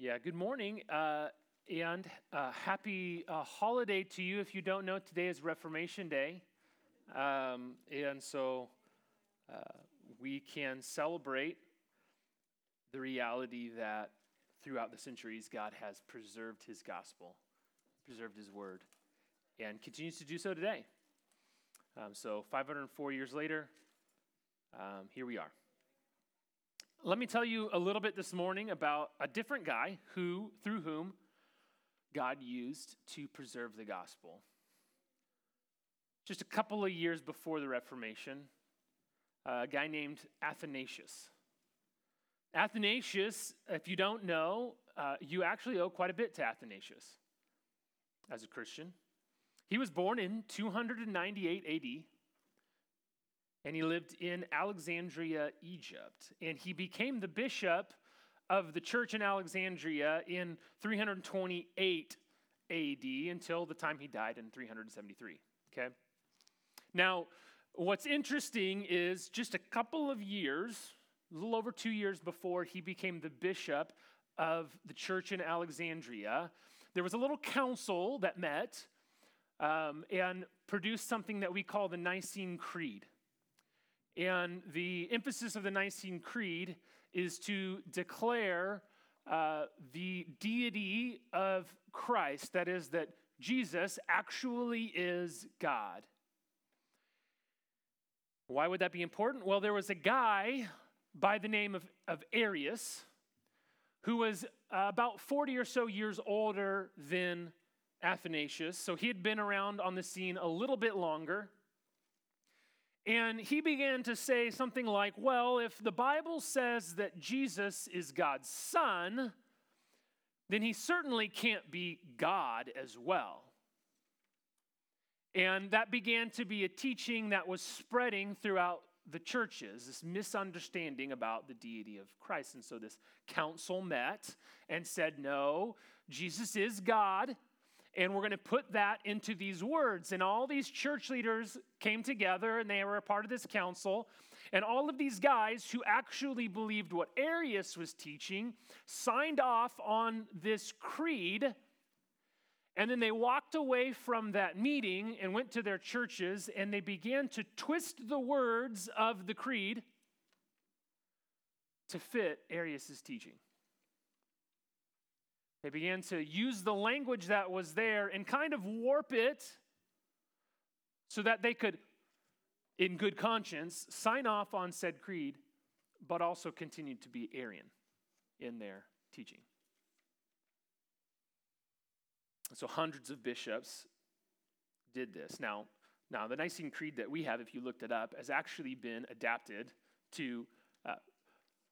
Yeah, good morning uh, and uh, happy uh, holiday to you. If you don't know, today is Reformation Day. Um, and so uh, we can celebrate the reality that throughout the centuries, God has preserved his gospel, preserved his word, and continues to do so today. Um, so 504 years later, um, here we are. Let me tell you a little bit this morning about a different guy who, through whom God used to preserve the gospel. Just a couple of years before the Reformation, a guy named Athanasius. Athanasius, if you don't know, uh, you actually owe quite a bit to Athanasius as a Christian. He was born in 298 AD and he lived in Alexandria, Egypt. And he became the bishop of the church in Alexandria in 328 AD until the time he died in 373. Okay? Now, what's interesting is just a couple of years, a little over two years before he became the bishop of the church in Alexandria, there was a little council that met um, and produced something that we call the Nicene Creed. And the emphasis of the Nicene Creed is to declare uh, the deity of Christ, that is, that Jesus actually is God. Why would that be important? Well, there was a guy by the name of, of Arius who was about 40 or so years older than Athanasius. So he had been around on the scene a little bit longer. And he began to say something like, well, if the Bible says that Jesus is God's son, then he certainly can't be God as well. And that began to be a teaching that was spreading throughout the churches, this misunderstanding about the deity of Christ. And so this council met and said, no, Jesus is God and we're going to put that into these words. And all these church leaders came together and they were a part of this council. And all of these guys who actually believed what Arius was teaching signed off on this creed. And then they walked away from that meeting and went to their churches and they began to twist the words of the creed to fit Arius's teaching. They began to use the language that was there and kind of warp it so that they could, in good conscience, sign off on said creed, but also continue to be Arian in their teaching. So hundreds of bishops did this. Now, now the Nicene Creed that we have, if you looked it up, has actually been adapted to. Uh,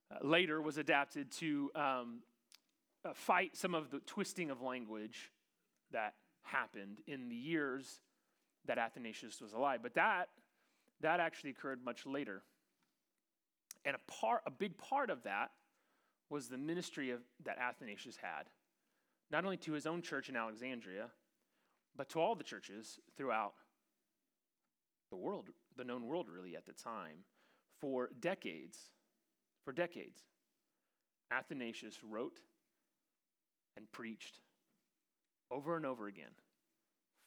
uh, later was adapted to um, Uh, fight some of the twisting of language that happened in the years that Athanasius was alive. But that, that actually occurred much later. And a, part, a big part of that was the ministry of, that Athanasius had, not only to his own church in Alexandria, but to all the churches throughout the world, the known world really at the time, for decades. For decades. Athanasius wrote and preached over and over again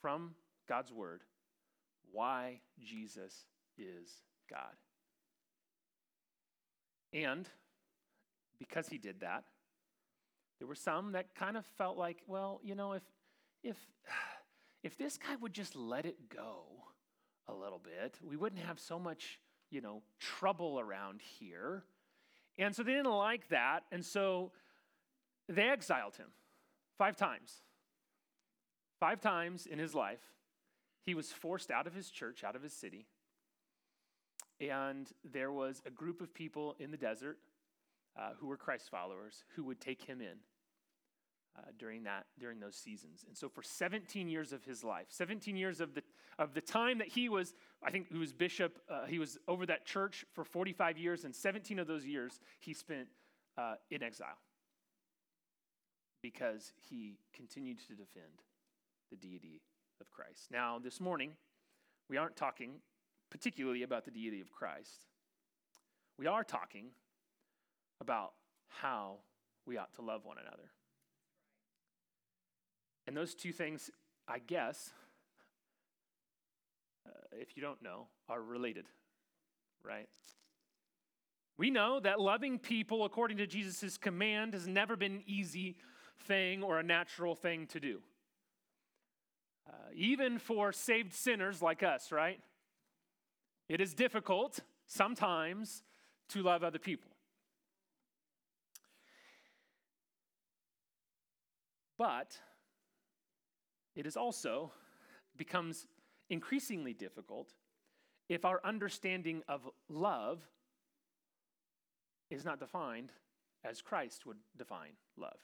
from God's word why Jesus is God. And because he did that, there were some that kind of felt like, well, you know, if if if this guy would just let it go a little bit, we wouldn't have so much, you know, trouble around here. And so they didn't like that, and so they exiled him five times. Five times in his life, he was forced out of his church, out of his city. And there was a group of people in the desert uh, who were Christ followers who would take him in uh, during that during those seasons. And so for 17 years of his life, 17 years of the of the time that he was, I think he was bishop, uh, he was over that church for 45 years, and 17 of those years he spent uh, in exile because he continued to defend the deity of Christ. Now, this morning, we aren't talking particularly about the deity of Christ. We are talking about how we ought to love one another. And those two things, I guess, uh, if you don't know, are related, right? We know that loving people according to Jesus' command has never been easy thing or a natural thing to do. Uh, even for saved sinners like us, right? It is difficult sometimes to love other people. But it is also becomes increasingly difficult if our understanding of love is not defined as Christ would define love.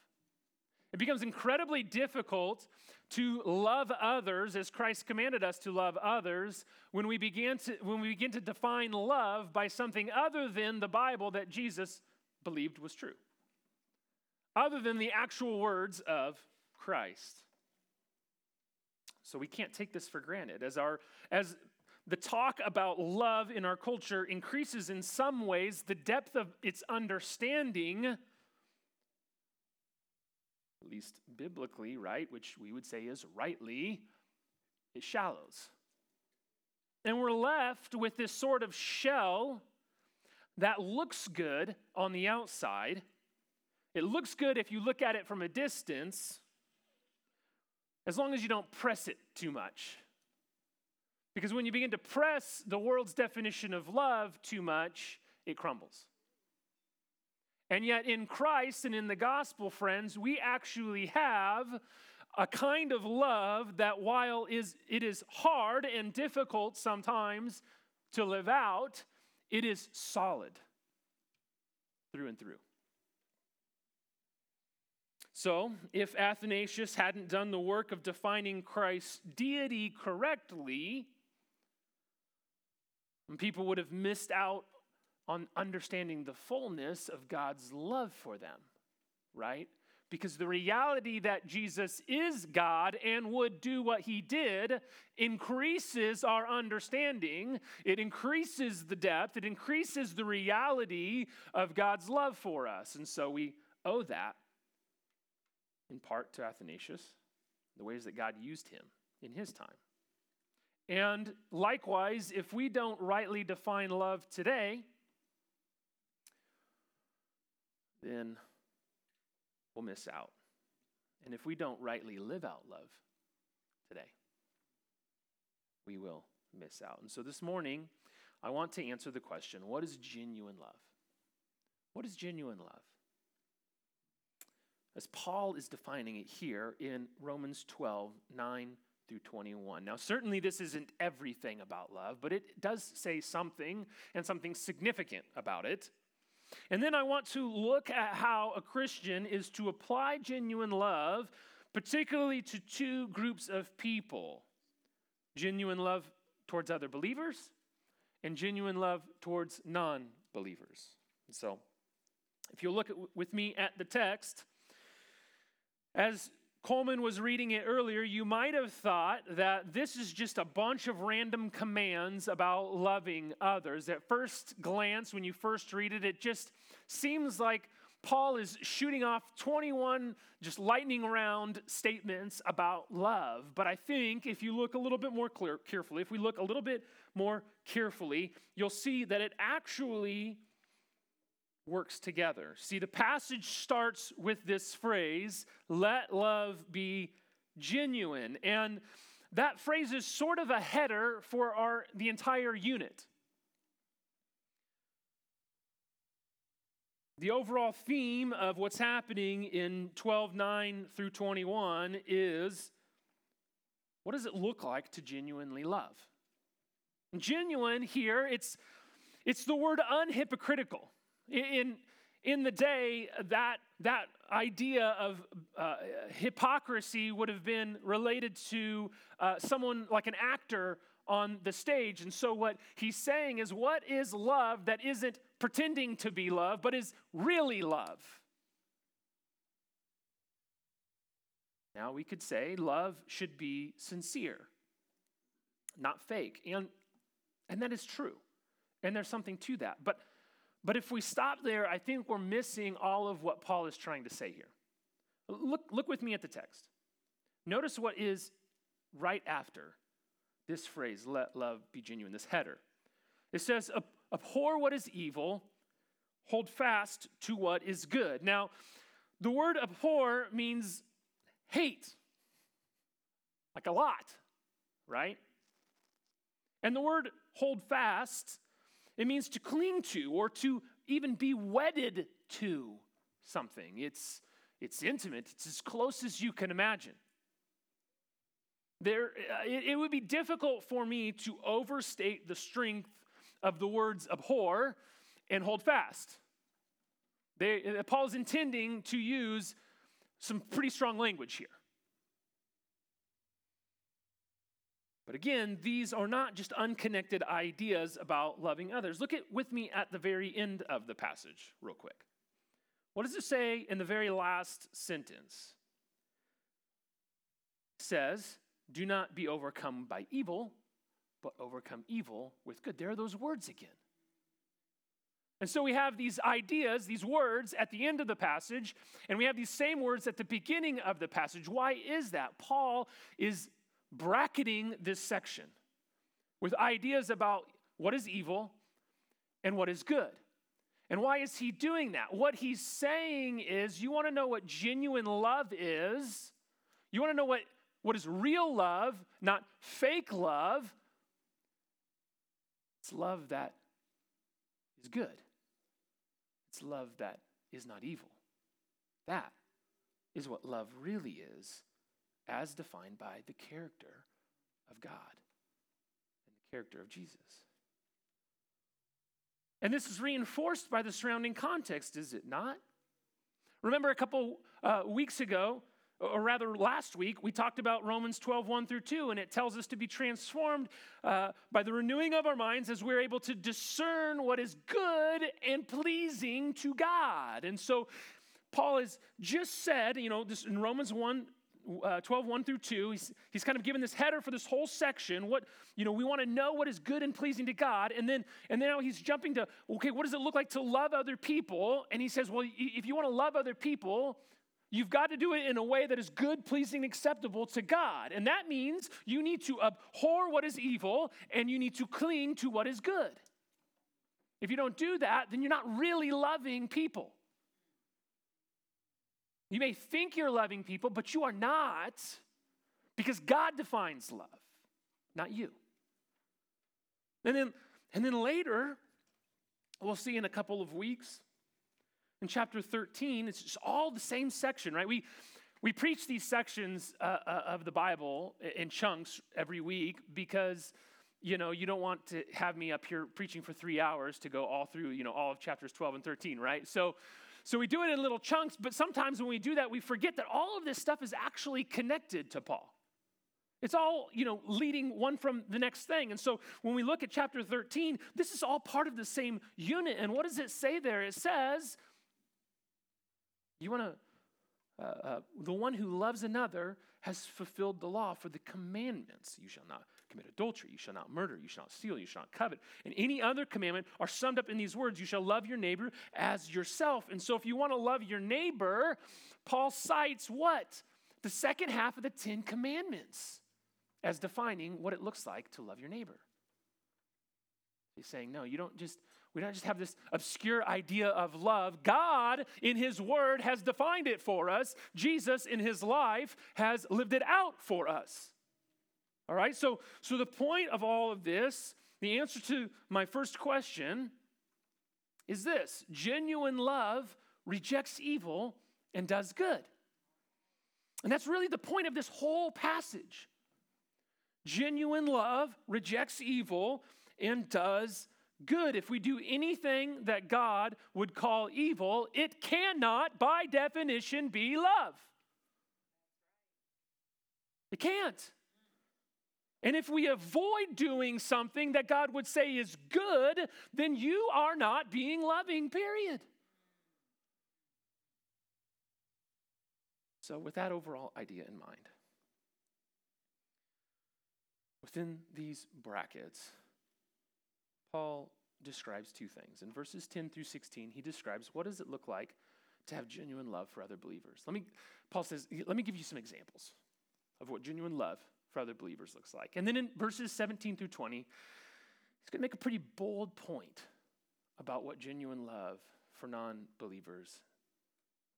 It becomes incredibly difficult to love others as Christ commanded us to love others when we begin to, when we begin to define love by something other than the Bible that Jesus believed was true, other than the actual words of Christ. So we can't take this for granted. As, our, as the talk about love in our culture increases in some ways, the depth of its understanding at least biblically, right, which we would say is rightly, it shallows. And we're left with this sort of shell that looks good on the outside. It looks good if you look at it from a distance, as long as you don't press it too much. Because when you begin to press the world's definition of love too much, it crumbles. And yet, in Christ and in the gospel, friends, we actually have a kind of love that while is, it is hard and difficult sometimes to live out, it is solid through and through. So, if Athanasius hadn't done the work of defining Christ's deity correctly, people would have missed out on understanding the fullness of God's love for them, right? Because the reality that Jesus is God and would do what he did increases our understanding. It increases the depth. It increases the reality of God's love for us. And so we owe that in part to Athanasius, the ways that God used him in his time. And likewise, if we don't rightly define love today, then we'll miss out. And if we don't rightly live out love today, we will miss out. And so this morning, I want to answer the question what is genuine love? What is genuine love? As Paul is defining it here in Romans 12, 9 through 21. Now, certainly this isn't everything about love, but it does say something and something significant about it. And then I want to look at how a Christian is to apply genuine love, particularly to two groups of people genuine love towards other believers and genuine love towards non believers. So, if you look at, with me at the text, as Coleman was reading it earlier, you might have thought that this is just a bunch of random commands about loving others. At first glance, when you first read it, it just seems like Paul is shooting off 21 just lightning round statements about love. But I think if you look a little bit more clear, carefully, if we look a little bit more carefully, you'll see that it actually works together. See, the passage starts with this phrase, let love be genuine. And that phrase is sort of a header for our the entire unit. The overall theme of what's happening in 12 9 through 21 is what does it look like to genuinely love? Genuine here, it's, it's the word unhypocritical. In, in the day, that, that idea of uh, hypocrisy would have been related to uh, someone like an actor on the stage. And so, what he's saying is, what is love that isn't pretending to be love, but is really love? Now, we could say love should be sincere, not fake. And, and that is true. And there's something to that. But, but if we stop there, I think we're missing all of what Paul is trying to say here. Look, look with me at the text. Notice what is right after this phrase, let love be genuine, this header. It says, abhor what is evil, hold fast to what is good. Now, the word abhor means hate, like a lot, right? And the word hold fast, it means to cling to or to even be wedded to something. It's, it's intimate, it's as close as you can imagine. There, uh, it, it would be difficult for me to overstate the strength of the words abhor and hold fast. They, uh, Paul's intending to use some pretty strong language here. But again, these are not just unconnected ideas about loving others. Look at with me at the very end of the passage, real quick. What does it say in the very last sentence? It says, do not be overcome by evil, but overcome evil with good. There are those words again. And so we have these ideas, these words at the end of the passage, and we have these same words at the beginning of the passage. Why is that? Paul is bracketing this section with ideas about what is evil and what is good. And why is he doing that? What he's saying is you want to know what genuine love is, you want to know what what is real love, not fake love. It's love that is good. It's love that is not evil. That is what love really is, as defined by the character of God and the character of Jesus. And this is reinforced by the surrounding context, is it not? Remember a couple uh, weeks ago, or rather last week we talked about romans 12 1 through 2 and it tells us to be transformed uh, by the renewing of our minds as we're able to discern what is good and pleasing to god and so paul has just said you know this in romans 1 uh, 12 1 through 2 he's, he's kind of given this header for this whole section what you know we want to know what is good and pleasing to god and then and now he's jumping to okay what does it look like to love other people and he says well if you want to love other people You've got to do it in a way that is good, pleasing, acceptable to God. And that means you need to abhor what is evil and you need to cling to what is good. If you don't do that, then you're not really loving people. You may think you're loving people, but you are not because God defines love, not you. And then, and then later, we'll see in a couple of weeks, in chapter 13, it's just all the same section, right? We, we preach these sections uh, uh, of the Bible in chunks every week because, you know, you don't want to have me up here preaching for three hours to go all through, you know, all of chapters 12 and 13, right? So, so we do it in little chunks, but sometimes when we do that, we forget that all of this stuff is actually connected to Paul. It's all, you know, leading one from the next thing. And so when we look at chapter 13, this is all part of the same unit. And what does it say there? It says, you want to, uh, uh, the one who loves another has fulfilled the law for the commandments. You shall not commit adultery, you shall not murder, you shall not steal, you shall not covet. And any other commandment are summed up in these words you shall love your neighbor as yourself. And so if you want to love your neighbor, Paul cites what? The second half of the Ten Commandments as defining what it looks like to love your neighbor. He's saying, no, you don't just, we don't just have this obscure idea of love. God, in His Word, has defined it for us. Jesus, in His life, has lived it out for us. All right, so, so the point of all of this, the answer to my first question is this genuine love rejects evil and does good. And that's really the point of this whole passage. Genuine love rejects evil and does good. If we do anything that God would call evil, it cannot, by definition, be love. It can't. And if we avoid doing something that God would say is good, then you are not being loving, period. So, with that overall idea in mind, within these brackets, Paul describes two things. In verses 10 through 16, he describes what does it look like to have genuine love for other believers. Let me Paul says, let me give you some examples of what genuine love for other believers looks like. And then in verses 17 through 20, he's going to make a pretty bold point about what genuine love for non-believers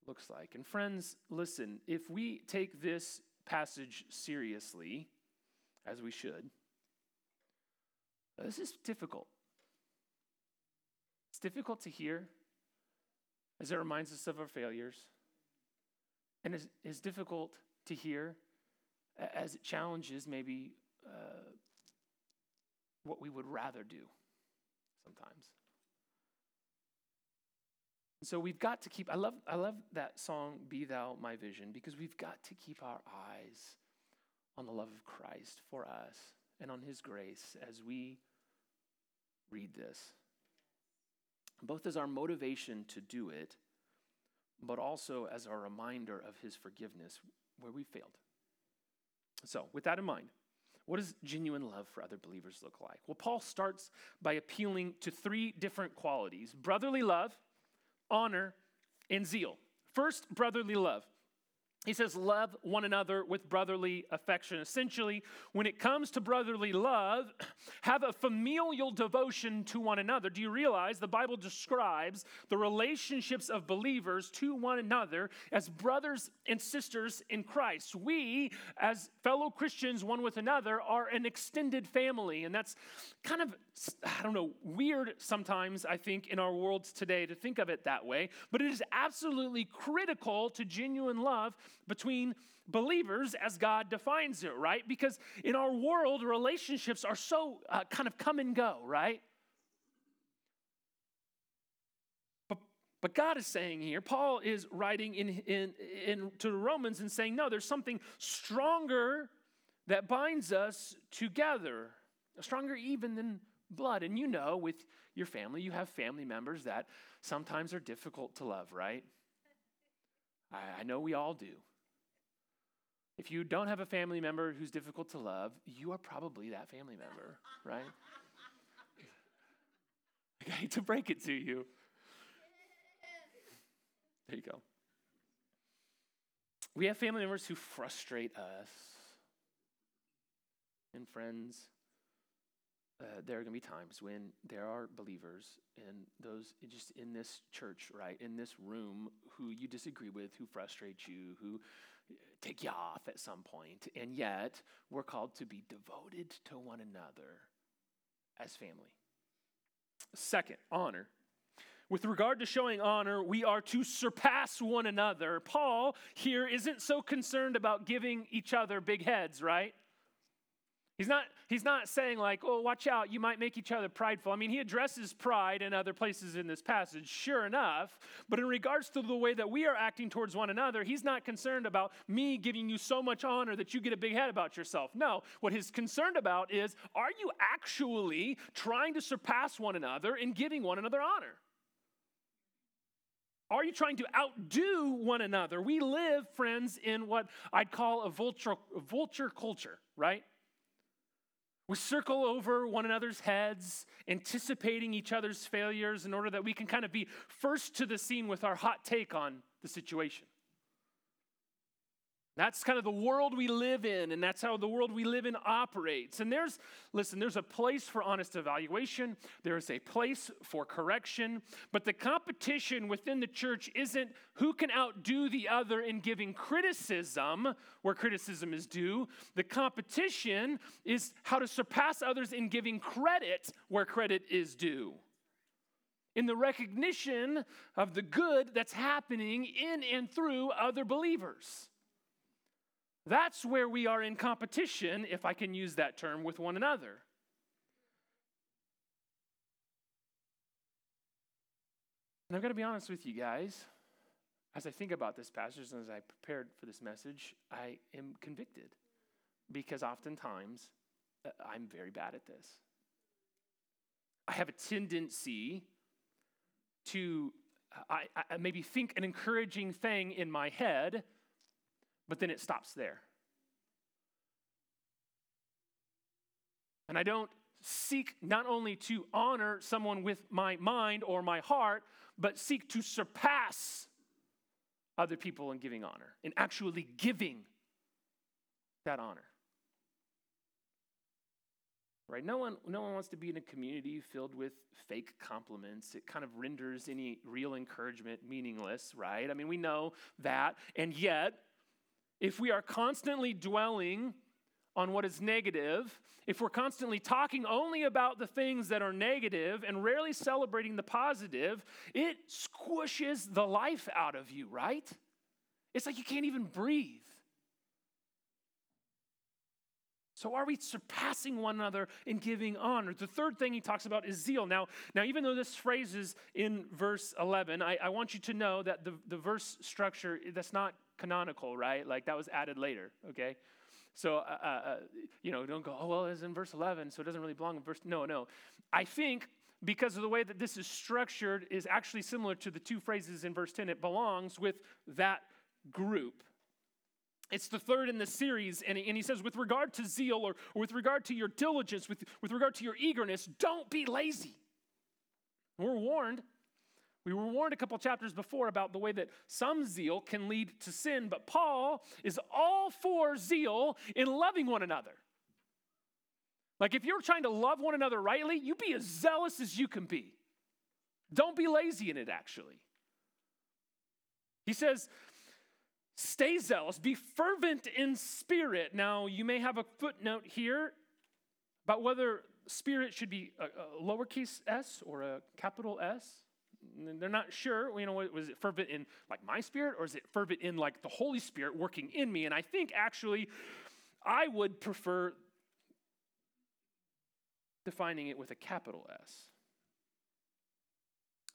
looks like. And friends, listen, if we take this passage seriously, as we should, this is difficult. It's difficult to hear as it reminds us of our failures. And it's, it's difficult to hear as it challenges maybe uh, what we would rather do sometimes. So we've got to keep, I love, I love that song, Be Thou My Vision, because we've got to keep our eyes on the love of Christ for us and on his grace as we read this both as our motivation to do it, but also as our reminder of his forgiveness where we failed. So, with that in mind, what does genuine love for other believers look like? Well, Paul starts by appealing to three different qualities brotherly love, honor, and zeal. First, brotherly love. He says, Love one another with brotherly affection. Essentially, when it comes to brotherly love, have a familial devotion to one another. Do you realize the Bible describes the relationships of believers to one another as brothers and sisters in Christ? We, as fellow Christians, one with another, are an extended family. And that's kind of, I don't know, weird sometimes, I think, in our world today to think of it that way. But it is absolutely critical to genuine love between believers as God defines it, right? Because in our world, relationships are so uh, kind of come and go, right? But, but God is saying here, Paul is writing in, in, in, to the Romans and saying, no, there's something stronger that binds us together, stronger even than blood. And you know, with your family, you have family members that sometimes are difficult to love, right? I, I know we all do. If you don't have a family member who's difficult to love, you are probably that family member, right? I hate to break it to you. There you go. We have family members who frustrate us. And friends, uh, there are going to be times when there are believers and those just in this church, right, in this room, who you disagree with, who frustrate you, who take you off at some point, and yet we're called to be devoted to one another as family. Second, honor. With regard to showing honor, we are to surpass one another. Paul here isn't so concerned about giving each other big heads, right? He's not, he's not saying, like, oh, watch out, you might make each other prideful. I mean, he addresses pride in other places in this passage, sure enough. But in regards to the way that we are acting towards one another, he's not concerned about me giving you so much honor that you get a big head about yourself. No, what he's concerned about is are you actually trying to surpass one another in giving one another honor? Are you trying to outdo one another? We live, friends, in what I'd call a vulture, vulture culture, right? We circle over one another's heads, anticipating each other's failures in order that we can kind of be first to the scene with our hot take on the situation. That's kind of the world we live in, and that's how the world we live in operates. And there's, listen, there's a place for honest evaluation, there's a place for correction, but the competition within the church isn't who can outdo the other in giving criticism where criticism is due. The competition is how to surpass others in giving credit where credit is due in the recognition of the good that's happening in and through other believers. That's where we are in competition, if I can use that term, with one another. And I've got to be honest with you guys. As I think about this passage and as I prepared for this message, I am convicted because oftentimes uh, I'm very bad at this. I have a tendency to I, I maybe think an encouraging thing in my head but then it stops there. And I don't seek not only to honor someone with my mind or my heart, but seek to surpass other people in giving honor, in actually giving that honor. Right? No one, no one wants to be in a community filled with fake compliments. It kind of renders any real encouragement meaningless, right? I mean, we know that. And yet, if we are constantly dwelling on what is negative, if we're constantly talking only about the things that are negative and rarely celebrating the positive, it squishes the life out of you, right? It's like you can't even breathe. So are we surpassing one another in giving honor? The third thing he talks about is zeal. Now, now even though this phrase is in verse 11, I, I want you to know that the, the verse structure, that's not canonical, right? Like that was added later, okay? So, uh, uh, uh, you know, don't go, oh, well, it's in verse 11, so it doesn't really belong in verse. No, no. I think because of the way that this is structured is actually similar to the two phrases in verse 10. It belongs with that group. It's the third in the series, and he, says, with regard to zeal or, or with regard to your diligence, with, with regard to your eagerness, don't be lazy. We're warned we were warned a couple chapters before about the way that some zeal can lead to sin, but Paul is all for zeal in loving one another. Like if you're trying to love one another rightly, you be as zealous as you can be. Don't be lazy in it, actually. He says, stay zealous, be fervent in spirit. Now, you may have a footnote here about whether spirit should be a, a lowercase s or a capital S. They're not sure, you know, was it fervent in like my spirit or is it fervent in like the Holy Spirit working in me? And I think actually I would prefer defining it with a capital S.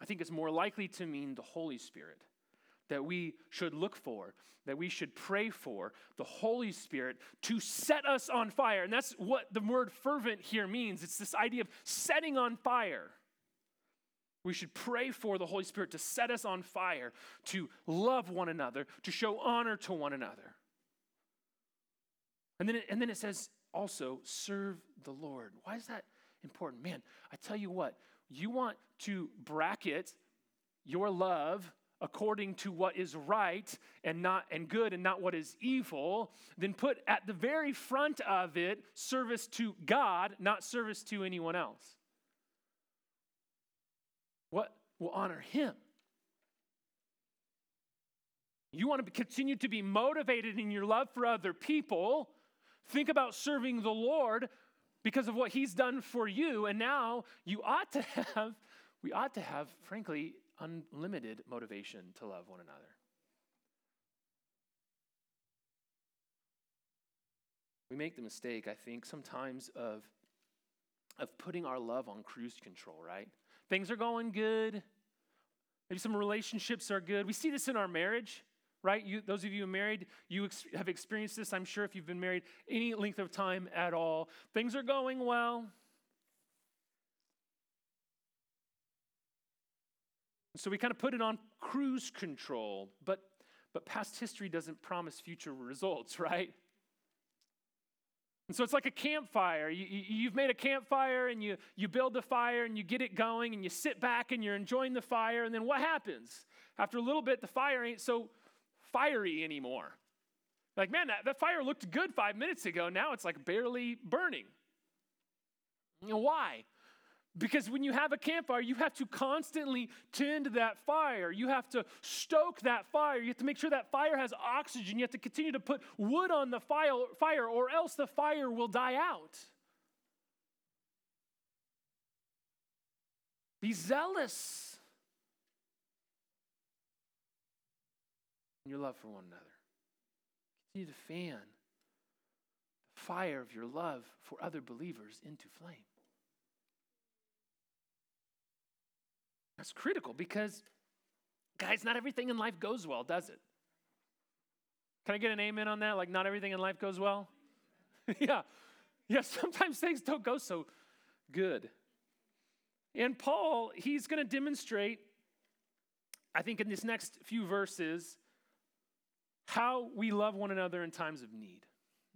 I think it's more likely to mean the Holy Spirit that we should look for, that we should pray for, the Holy Spirit to set us on fire. And that's what the word fervent here means. It's this idea of setting on fire. We should pray for the Holy Spirit to set us on fire, to love one another, to show honor to one another. And then it, and then it says also, serve the Lord. Why is that important? Man, I tell you what, you want to bracket your love according to what is right and not and good and not what is evil then put at the very front of it service to god not service to anyone else what will honor him? You want to continue to be motivated in your love for other people. Think about serving the Lord because of what he's done for you. And now you ought to have, we ought to have, frankly, unlimited motivation to love one another. We make the mistake, I think, sometimes of, of putting our love on cruise control, right? Things are going good. Maybe some relationships are good. We see this in our marriage, right? You, those of you married, you ex- have experienced this, I'm sure, if you've been married any length of time at all. Things are going well. So we kind of put it on cruise control, but, but past history doesn't promise future results, right? And so it's like a campfire. You, you, have made a campfire and you, you build the fire and you get it going and you sit back and you're enjoying the fire. And then what happens? After a little bit, the fire ain't so fiery anymore. Like, man, that, that fire looked good five minutes ago. Now it's like barely burning. You know, why? Because when you have a campfire, you have to constantly tend that fire. You have to stoke that fire. You have to make sure that fire has oxygen. You have to continue to put wood on the fire, or else the fire will die out. Be zealous in your love for one another. Continue to fan the fire of your love for other believers into flame. That's critical because, guys, not everything in life goes well, does it? Can I get an amen on that? Like, not everything in life goes well? yeah. Yeah, sometimes things don't go so good. And Paul, he's going to demonstrate, I think, in these next few verses, how we love one another in times of need,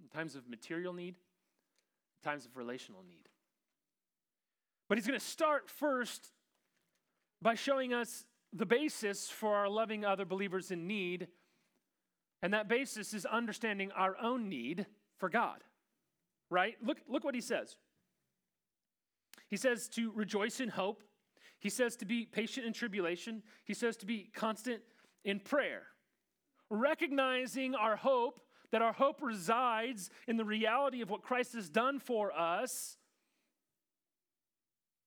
in times of material need, in times of relational need. But he's going to start first by showing us the basis for our loving other believers in need. And that basis is understanding our own need for God. Right? Look, look what he says. He says to rejoice in hope. He says to be patient in tribulation. He says to be constant in prayer. Recognizing our hope, that our hope resides in the reality of what Christ has done for us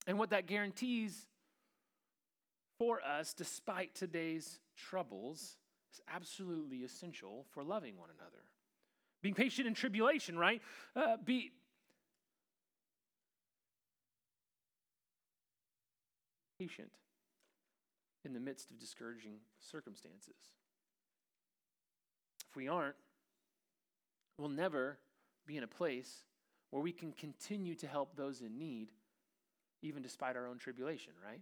and what that guarantees for us, despite today's troubles, is absolutely essential for loving one another. Being patient in tribulation, right? Uh, be patient in the midst of discouraging circumstances. If we aren't, we'll never be in a place where we can continue to help those in need, even despite our own tribulation, right?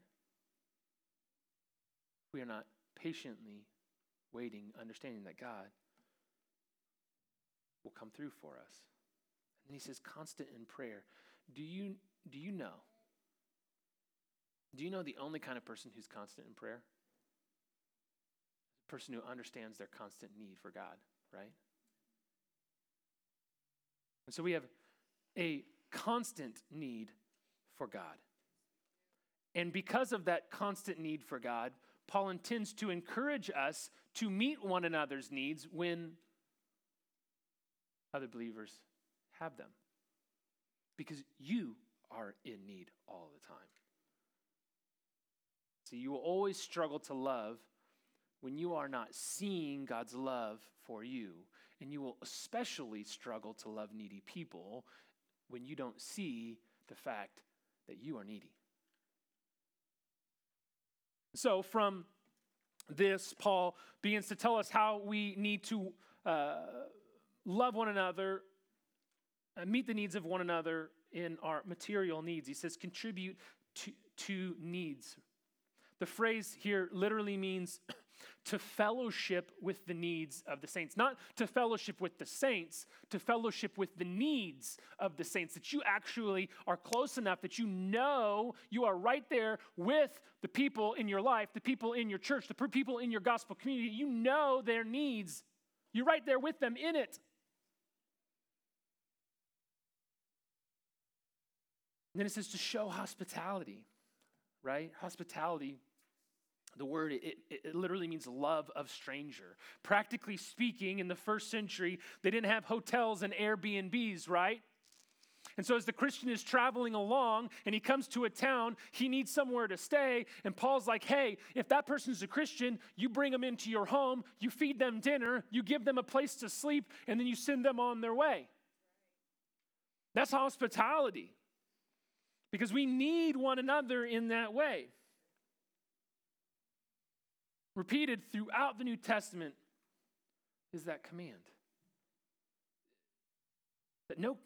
We are not patiently waiting, understanding that God will come through for us. And he says, constant in prayer. Do you, do you know? Do you know the only kind of person who's constant in prayer? A person who understands their constant need for God, right? And so we have a constant need for God. And because of that constant need for God, Paul intends to encourage us to meet one another's needs when other believers have them. Because you are in need all the time. See, you will always struggle to love when you are not seeing God's love for you. And you will especially struggle to love needy people when you don't see the fact that you are needy. So, from this, Paul begins to tell us how we need to uh, love one another, and meet the needs of one another in our material needs. He says, contribute to, to needs. The phrase here literally means to fellowship with the needs of the saints. Not to fellowship with the saints, to fellowship with the needs of the saints. That you actually are close enough that you know you are right there with the people in your life, the people in your church, the people in your gospel community. You know their needs. You're right there with them in it. And then it says to show hospitality, right? Hospitality the word, it, it, literally means love of stranger. Practically speaking, in the first century, they didn't have hotels and Airbnbs, right? And so, as the Christian is traveling along and he comes to a town, he needs somewhere to stay. And Paul's like, hey, if that person's a Christian, you bring them into your home, you feed them dinner, you give them a place to sleep, and then you send them on their way. That's hospitality. Because we need one another in that way. Repeated throughout the New Testament is that command. That no,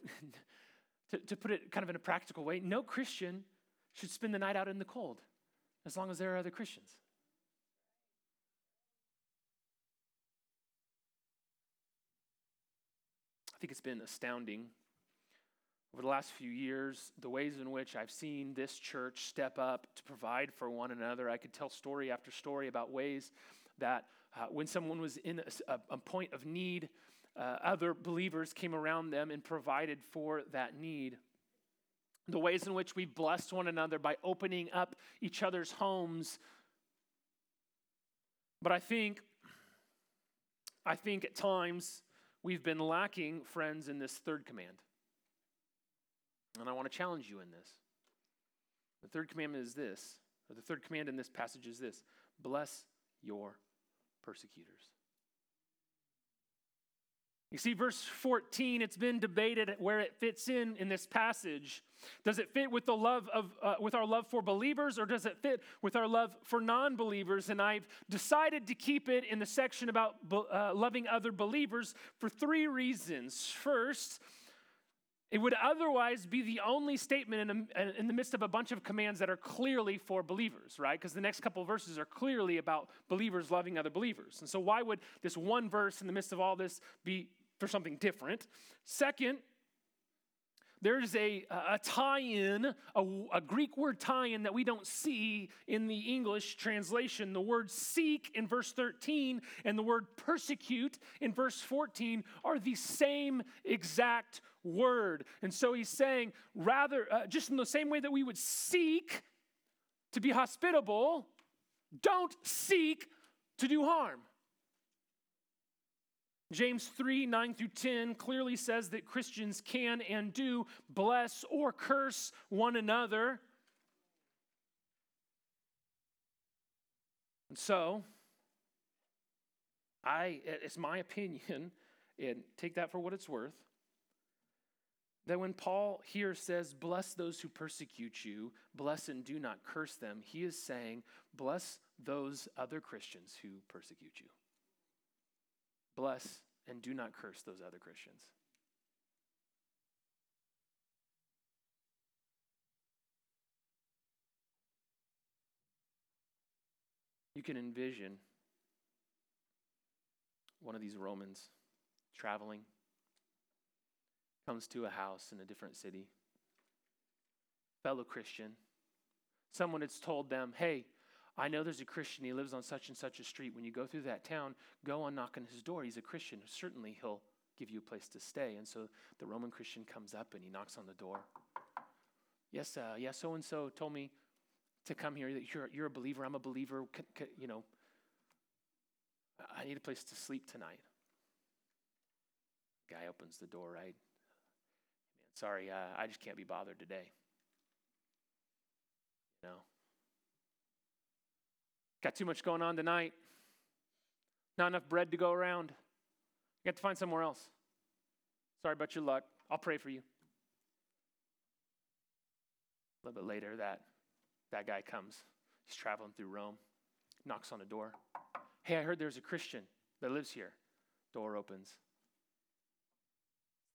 to, to put it kind of in a practical way, no Christian should spend the night out in the cold as long as there are other Christians. I think it's been astounding over the last few years, the ways in which I've seen this church step up to provide for one another. I could tell story after story about ways that uh, when someone was in a, a point of need, uh, other believers came around them and provided for that need. The ways in which we've blessed one another by opening up each other's homes. But I think, I think at times we've been lacking, friends, in this third command. And I want to challenge you in this. The third commandment is this, or the third command in this passage is this bless your persecutors. You see, verse 14, it's been debated where it fits in in this passage. Does it fit with the love of, uh, with our love for believers, or does it fit with our love for non-believers? And I've decided to keep it in the section about uh, loving other believers for three reasons. First, it would otherwise be the only statement in, a, in the midst of a bunch of commands that are clearly for believers, right? Because the next couple verses are clearly about believers loving other believers. And so, why would this one verse in the midst of all this be for something different? Second, there's a, a tie in, a, a, Greek word tie in that we don't see in the English translation. The word seek in verse 13 and the word persecute in verse 14 are the same exact word. And so he's saying, rather, uh, just in the same way that we would seek to be hospitable, don't seek to do harm. James 3 9 through 10 clearly says that Christians can and do bless or curse one another. And so, I, it's my opinion, and take that for what it's worth that when Paul here says, Bless those who persecute you, bless and do not curse them, he is saying, Bless those other Christians who persecute you. Bless and do not curse those other Christians. You can envision one of these Romans traveling comes to a house in a different city, fellow Christian, someone has told them, hey, I know there's a Christian, he lives on such and such a street. When you go through that town, go on knocking his door. He's a Christian. Certainly he'll give you a place to stay. And so the Roman Christian comes up and he knocks on the door. Yes, uh, yeah, so and so told me to come here. That you're, you're a believer. I'm a believer. C- c- you know, I need a place to sleep tonight. Guy opens the door, right? Sorry, uh, I just can't be bothered today. You know? Got too much going on tonight. Not enough bread to go around. You have to find somewhere else. Sorry about your luck. I'll pray for you. A little bit later, that, that guy comes. He's traveling through Rome, knocks on a door. Hey, I heard there's a Christian that lives here. Door opens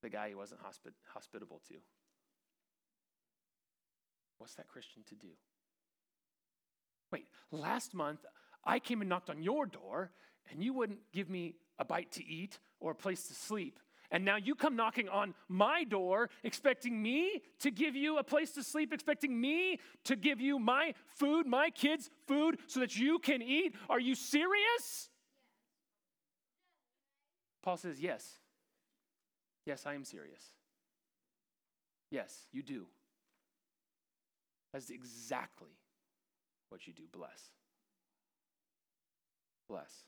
the guy he wasn't hospi- hospitable to. What's that Christian to do? Wait, last month I came and knocked on your door and you wouldn't give me a bite to eat or a place to sleep. And now you come knocking on my door, expecting me to give you a place to sleep, expecting me to give you my food, my kids' food, so that you can eat. Are you serious? Paul says, Yes. Yes, I am serious. Yes, you do. That's exactly what you do. Bless. Bless.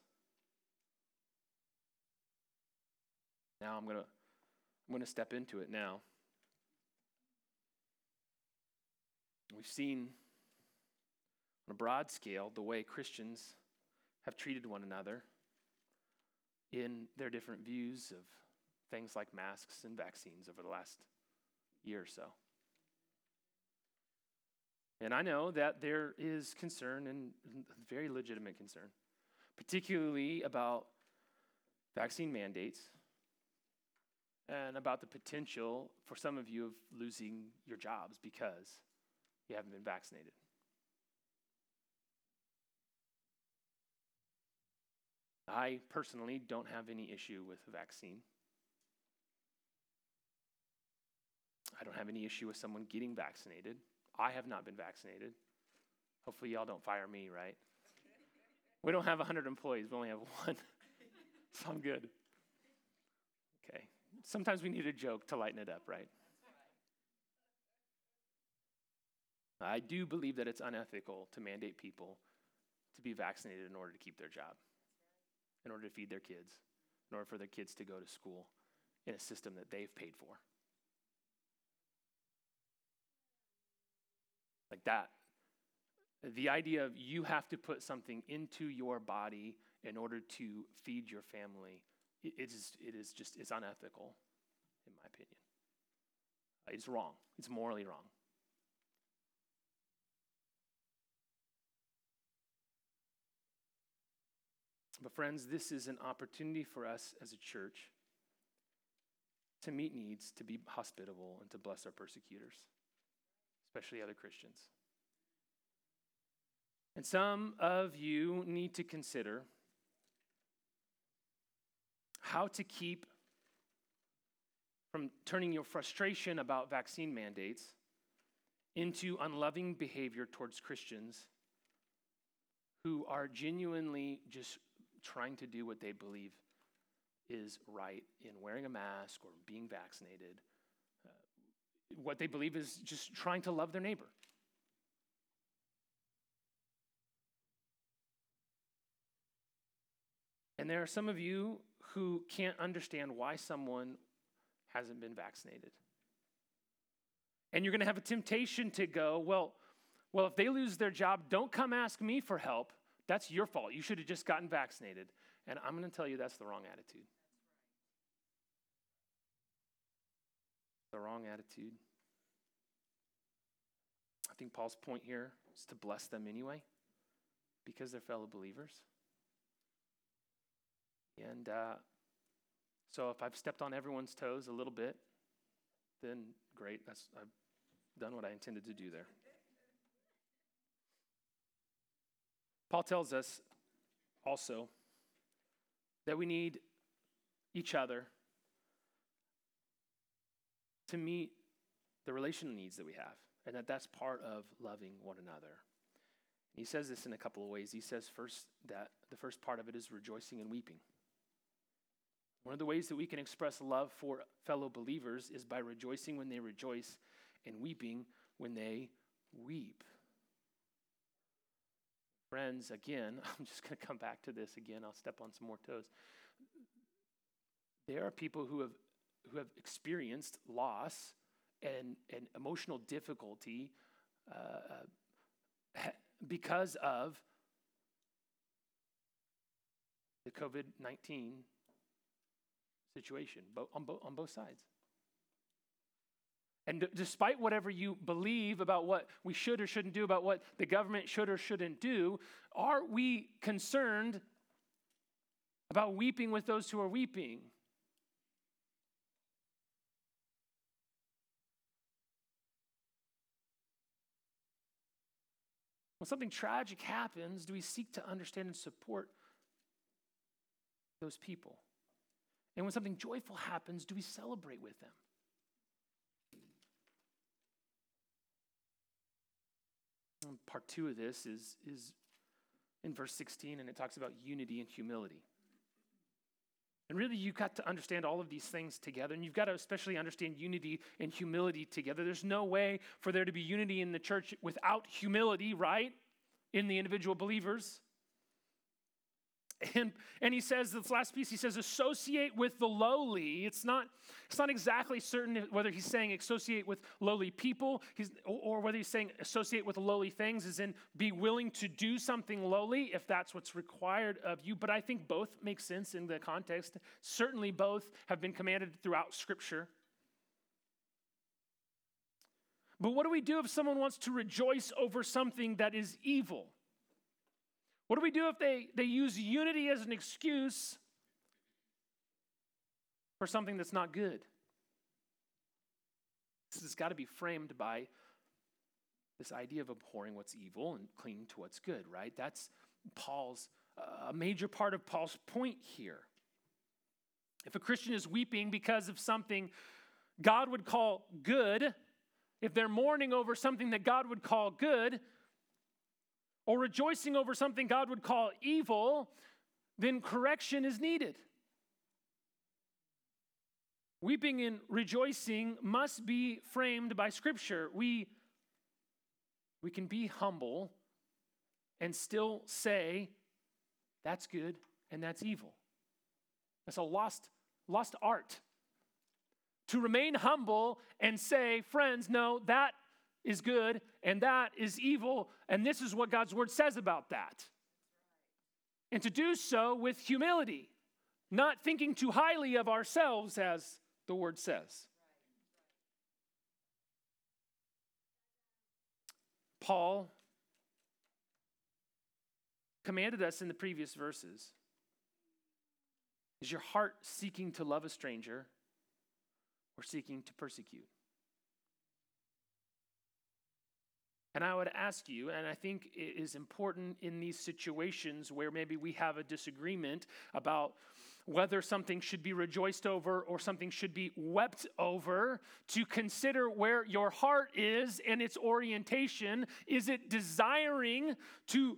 Now I'm going to I'm going to step into it now. We've seen on a broad scale the way Christians have treated one another in their different views of things like masks and vaccines over the last year or so. And I know that there is concern and very legitimate concern, particularly about vaccine mandates and about the potential for some of you of losing your jobs because you haven't been vaccinated. I personally don't have any issue with a vaccine. I don't have any issue with someone getting vaccinated. I have not been vaccinated. Hopefully, y'all don't fire me, right? We don't have 100 employees, we only have one. so I'm good. Okay. Sometimes we need a joke to lighten it up, right? I do believe that it's unethical to mandate people to be vaccinated in order to keep their job, in order to feed their kids, in order for their kids to go to school in a system that they've paid for. Like that. The idea of you have to put something into your body in order to feed your family, it is, it is just, it's unethical, in my opinion. It's wrong. It's morally wrong. But, friends, this is an opportunity for us as a church to meet needs, to be hospitable, and to bless our persecutors especially other Christians. And some of you need to consider how to keep from turning your frustration about vaccine mandates into unloving behavior towards Christians who are genuinely just trying to do what they believe is right in wearing a mask or being vaccinated what they believe is just trying to love their neighbor. And there are some of you who can't understand why someone hasn't been vaccinated. And you're going to have a temptation to go, well, well, if they lose their job, don't come ask me for help. That's your fault. You should have just gotten vaccinated. And I'm going to tell you that's the wrong attitude. The wrong attitude. I think Paul's point here is to bless them anyway because they're fellow believers. And uh, so if I've stepped on everyone's toes a little bit, then great. That's, I've done what I intended to do there. Paul tells us also that we need each other to meet the relational needs that we have, and that that's part of loving one another. He says this in a couple of ways. He says first that the first part of it is rejoicing and weeping. One of the ways that we can express love for fellow believers is by rejoicing when they rejoice and weeping when they weep. Friends, again, I'm just going to come back to this again. I'll step on some more toes. There are people who have who have experienced loss and, and emotional difficulty uh, because of the COVID 19 situation on, bo- on both sides. And d- despite whatever you believe about what we should or shouldn't do, about what the government should or shouldn't do, are we concerned about weeping with those who are weeping? When something tragic happens, do we seek to understand and support those people? And when something joyful happens, do we celebrate with them? And part two of this is, is in verse 16, and it talks about unity and humility. And really, you've got to understand all of these things together, and you've got to especially understand unity and humility together. There's no way for there to be unity in the church without humility, right? In the individual believers. And, and he says, this last piece, he says, associate with the lowly. It's not, it's not exactly certain whether he's saying associate with lowly people or whether he's saying associate with lowly things, is in be willing to do something lowly if that's what's required of you. But I think both make sense in the context. Certainly, both have been commanded throughout Scripture. But what do we do if someone wants to rejoice over something that is evil? What do we do if they, they use unity as an excuse for something that's not good? This has got to be framed by this idea of abhorring what's evil and clinging to what's good, right? That's Paul's, a major part of Paul's point here. If a Christian is weeping because of something God would call good, if they're mourning over something that God would call good, or rejoicing over something God would call evil, then correction is needed. Weeping and rejoicing must be framed by Scripture. We, we can be humble and still say, that's good and that's evil. That's a lost, lost art to remain humble and say, friends, no, that is good and that is evil, and this is what God's word says about that. And to do so with humility, not thinking too highly of ourselves, as the word says. Paul commanded us in the previous verses Is your heart seeking to love a stranger? or seeking to persecute. And I would ask you, and I think it is important in these situations where maybe we have a disagreement about whether something should be rejoiced over or something should be wept over, to consider where your heart is and its orientation. Is it desiring to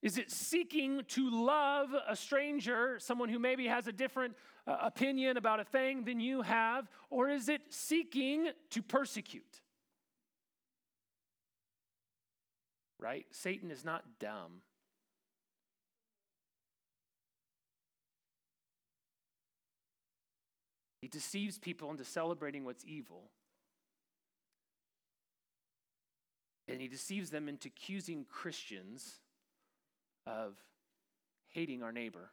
is it seeking to love a stranger, someone who maybe has a different uh, opinion about a thing than you have, or is it seeking to persecute? Right? Satan is not dumb. He deceives people into celebrating what's evil. And he deceives them into accusing Christians of hating our neighbor.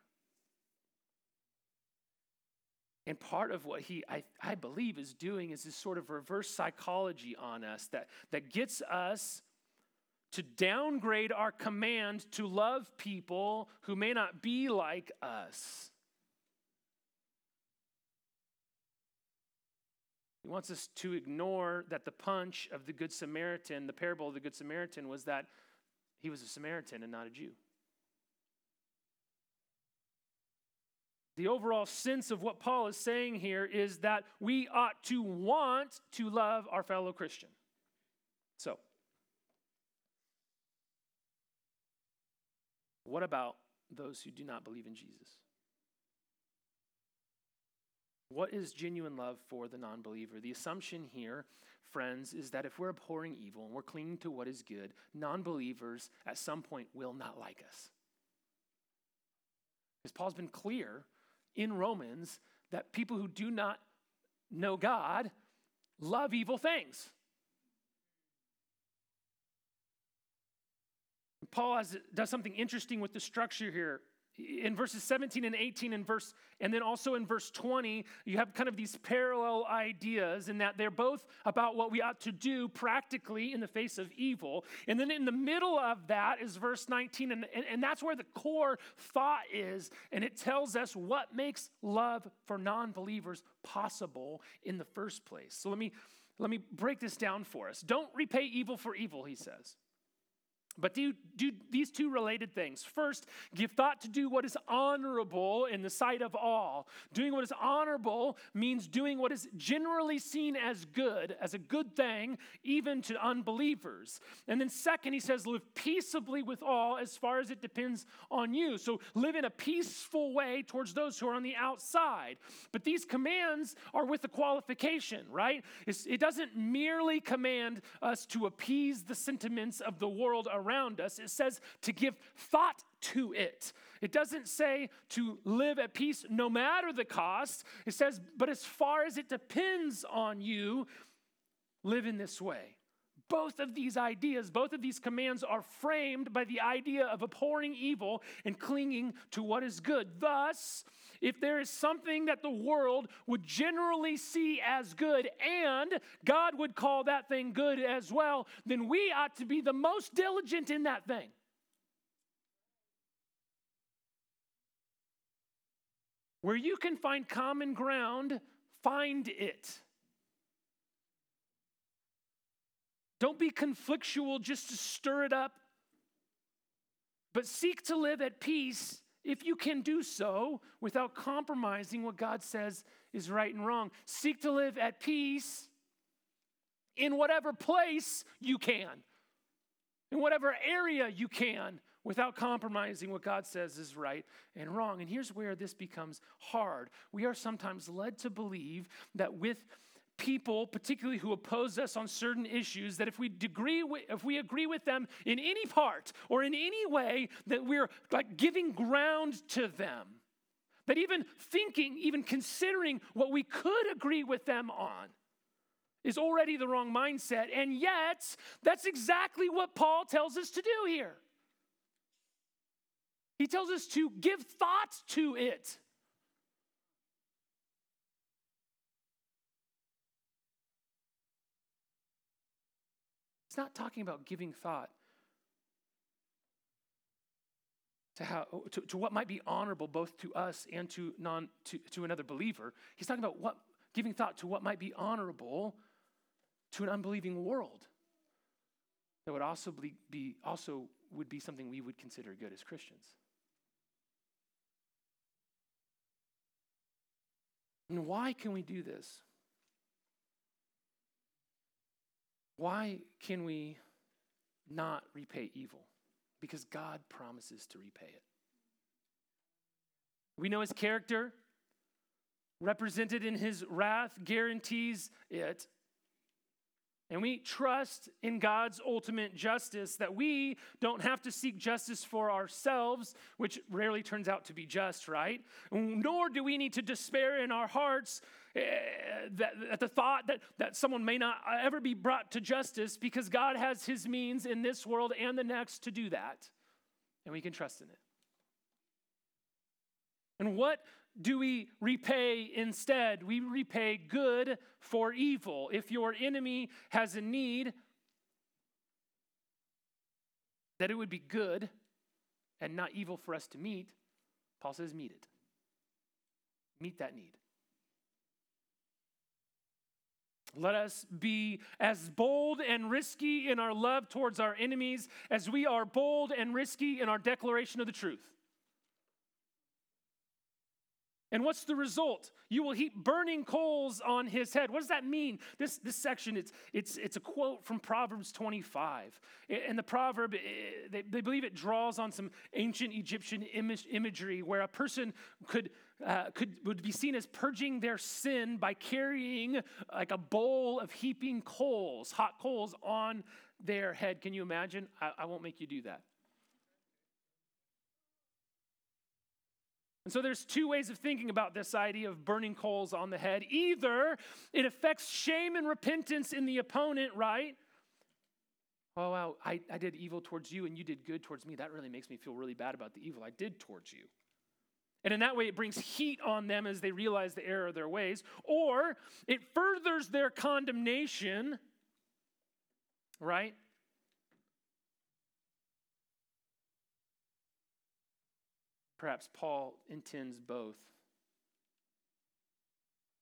And part of what he, I, I believe, is doing is this sort of reverse psychology on us that, that gets us to downgrade our command to love people who may not be like us. He wants us to ignore that the punch of the Good Samaritan, the parable of the Good Samaritan, was that he was a Samaritan and not a Jew. The overall sense of what Paul is saying here is that we ought to want to love our fellow Christian. So, what about those who do not believe in Jesus? What is genuine love for the non believer? The assumption here, friends, is that if we're abhorring evil and we're clinging to what is good, non believers at some point will not like us. Because Paul's been clear in Romans that people who do not know God love evil things. Paul has, does something interesting with the structure here. In verses 17 and 18 and verse and then also in verse 20 you have kind of these parallel ideas in that they're both about what we ought to do practically in the face of evil. And then in the middle of that is verse 19 and, and, and that's where the core thought is and it tells us what makes love for non-believers possible in the first place. So let me let me break this down for us. Don't repay evil for evil he says but do, do these two related things. First, give thought to do what is honorable in the sight of all. Doing what is honorable means doing what is generally seen as good, as a good thing, even to unbelievers. And then, second, he says, live peaceably with all as far as it depends on you. So, live in a peaceful way towards those who are on the outside. But these commands are with a qualification, right? It's, it doesn't merely command us to appease the sentiments of the world around around us. It says to give thought to it. It doesn't say to live at peace no matter the cost. It says, but as far as it depends on you, live in this way. Both of these ideas, both of these commands are framed by the idea of abhorring evil and clinging to what is good. Thus, if there is something that the world would generally see as good and God would call that thing good as well, then we ought to be the most diligent in that thing. Where you can find common ground, find it. Don't be conflictual just to stir it up, but seek to live at peace if you can do so without compromising what God says is right and wrong. Seek to live at peace in whatever place you can, in whatever area you can, without compromising what God says is right and wrong. And here's where this becomes hard. We are sometimes led to believe that with people, particularly who oppose us on certain issues, that if we agree with, if we agree with them in any part or in any way, that we're like giving ground to them. That even thinking, even considering what we could agree with them on is already the wrong mindset. And yet, that's exactly what Paul tells us to do here. He tells us to give thought to it. It's not talking about giving thought to, how, to, to what might be honorable both to us and to, non, to, to another believer. He's talking about what, giving thought to what might be honorable to an unbelieving world that would also be, be also would be something we would consider good as Christians. And why can we do this? Why can we not repay evil? Because God promises to repay it. We know his character, represented in his wrath, guarantees it. And we trust in God's ultimate justice that we don't have to seek justice for ourselves, which rarely turns out to be just, right? Nor do we need to despair in our hearts Eh, that, at the thought that, that someone may not ever be brought to justice because God has his means in this world and the next to do that. And we can trust in it. And what do we repay instead? We repay good for evil. If your enemy has a need, that it would be good and not evil for us to meet, Paul says, meet it. Meet that need. Let us be as bold and risky in our love towards our enemies as we are bold and risky in our declaration of the truth. And what's the result? You will heap burning coals on his head. What does that mean? This, this section, it's, it's, it's a quote from Proverbs 25. And the proverb, eh, they, they believe it draws on some ancient Egyptian image, imagery where a person could, uh, could, would be seen as purging their sin by carrying like a bowl of heaping coals, hot coals on their head. Can you imagine? I, I won't make you do that. And so there's two ways of thinking about this idea of burning coals on the head. Either it affects shame and repentance in the opponent, right? Oh, wow, I, I did evil towards you and you did good towards me. That really makes me feel really bad about the evil I did towards you. And in that way, it brings heat on them as they realize the error of their ways. Or it furthers their condemnation, right? Perhaps Paul intends both.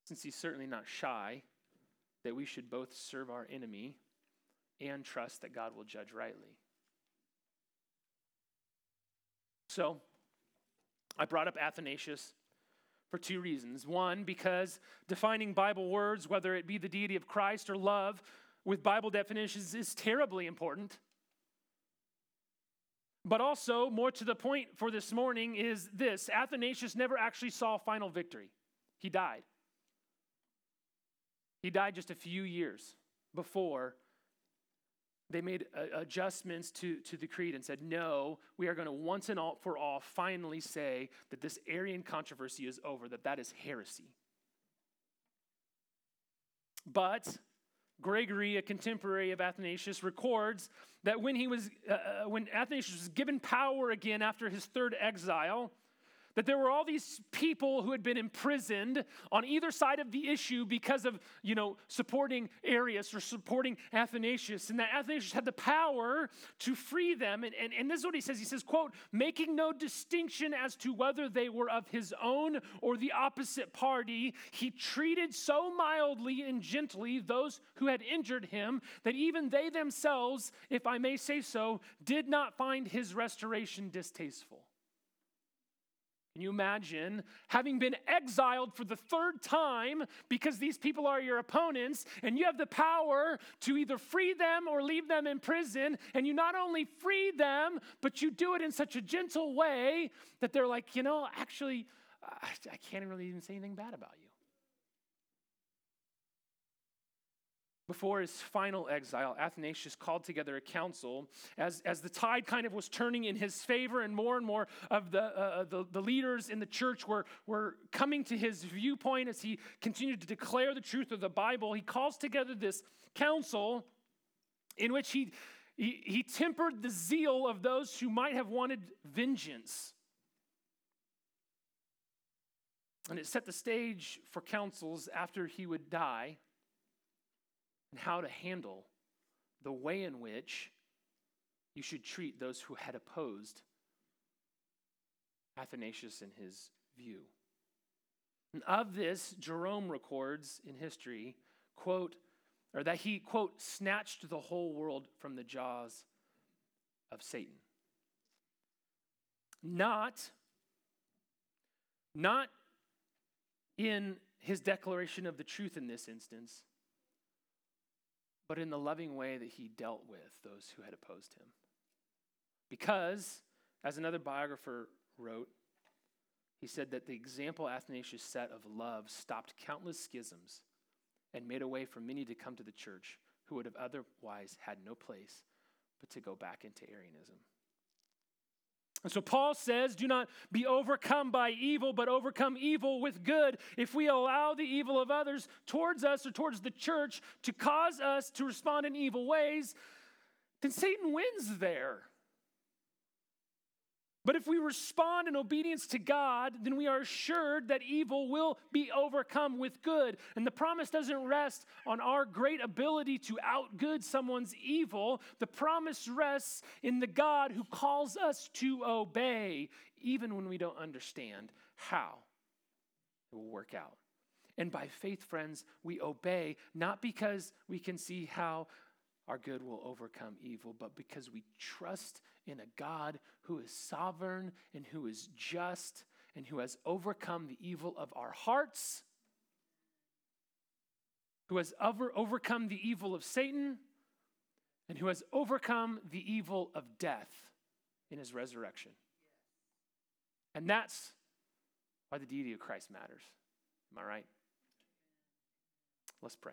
Since he's certainly not shy, that we should both serve our enemy and trust that God will judge rightly. So, I brought up Athanasius for two reasons. One, because defining Bible words, whether it be the deity of Christ or love, with Bible definitions is terribly important. But also, more to the point for this morning is this Athanasius never actually saw final victory. He died. He died just a few years before they made adjustments to, to the creed and said, no, we are going to once and all for all finally say that this Arian controversy is over, that that is heresy. But Gregory, a contemporary of Athanasius, records that when he was uh, uh when Athanasius was given power again after his third exile, that there were all these people who had been imprisoned on either side of the issue because of, you know, supporting Arius or supporting Athanasius. And that Athanasius had the power to free them. And, and, and this is what he says. He says, quote, making no distinction as to whether they were of his own or the opposite party, he treated so mildly and gently those who had injured him that even they themselves, if I may say so, did not find his restoration distasteful. Can you imagine having been exiled for the third time because these people are your opponents and you have the power to either free them or leave them in prison? And you not only free them, but you do it in such a gentle way that they're like, you know, actually, I can't really even say anything bad about you. Before his final exile, Athanasius called together a council as, as the tide kind of was turning in his favor, and more and more of the, uh, uh, the, the, leaders in the church were, were coming to his viewpoint as he continued to declare the truth of the Bible. He calls together this council in which he, he, he tempered the zeal of those who might have wanted vengeance. And it set the stage for councils after he would die and how to handle the way in which you should treat those who had opposed Athanasius in his view. And of this, Jerome records in history, quote, or that he, quote, snatched the whole world from the jaws of Satan. Not, not in his declaration of the truth in this instance, but in the loving way that he dealt with those who had opposed him. Because, as another biographer wrote, he said that the example Athanasius set of love stopped countless schisms and made a way for many to come to the church who would have otherwise had no place but to go back into Arianism. And so Paul says, Do not be overcome by evil, but overcome evil with good. If we allow the evil of others towards us or towards the church to cause us to respond in evil ways, then Satan wins there. But if we respond in obedience to God, then we are assured that evil will be overcome with good. And the promise doesn't rest on our great ability to outgood someone's evil. The promise rests in the God who calls us to obey, even when we don't understand how it will work out. And by faith, friends, we obey not because we can see how our good will overcome evil, but because we trust in a God who is sovereign and who is just and who has overcome the evil of our hearts, who has over, overcome the evil of Satan, and who has overcome the evil of death in his resurrection. And that's why the deity of Christ matters. Am I right? Let's pray.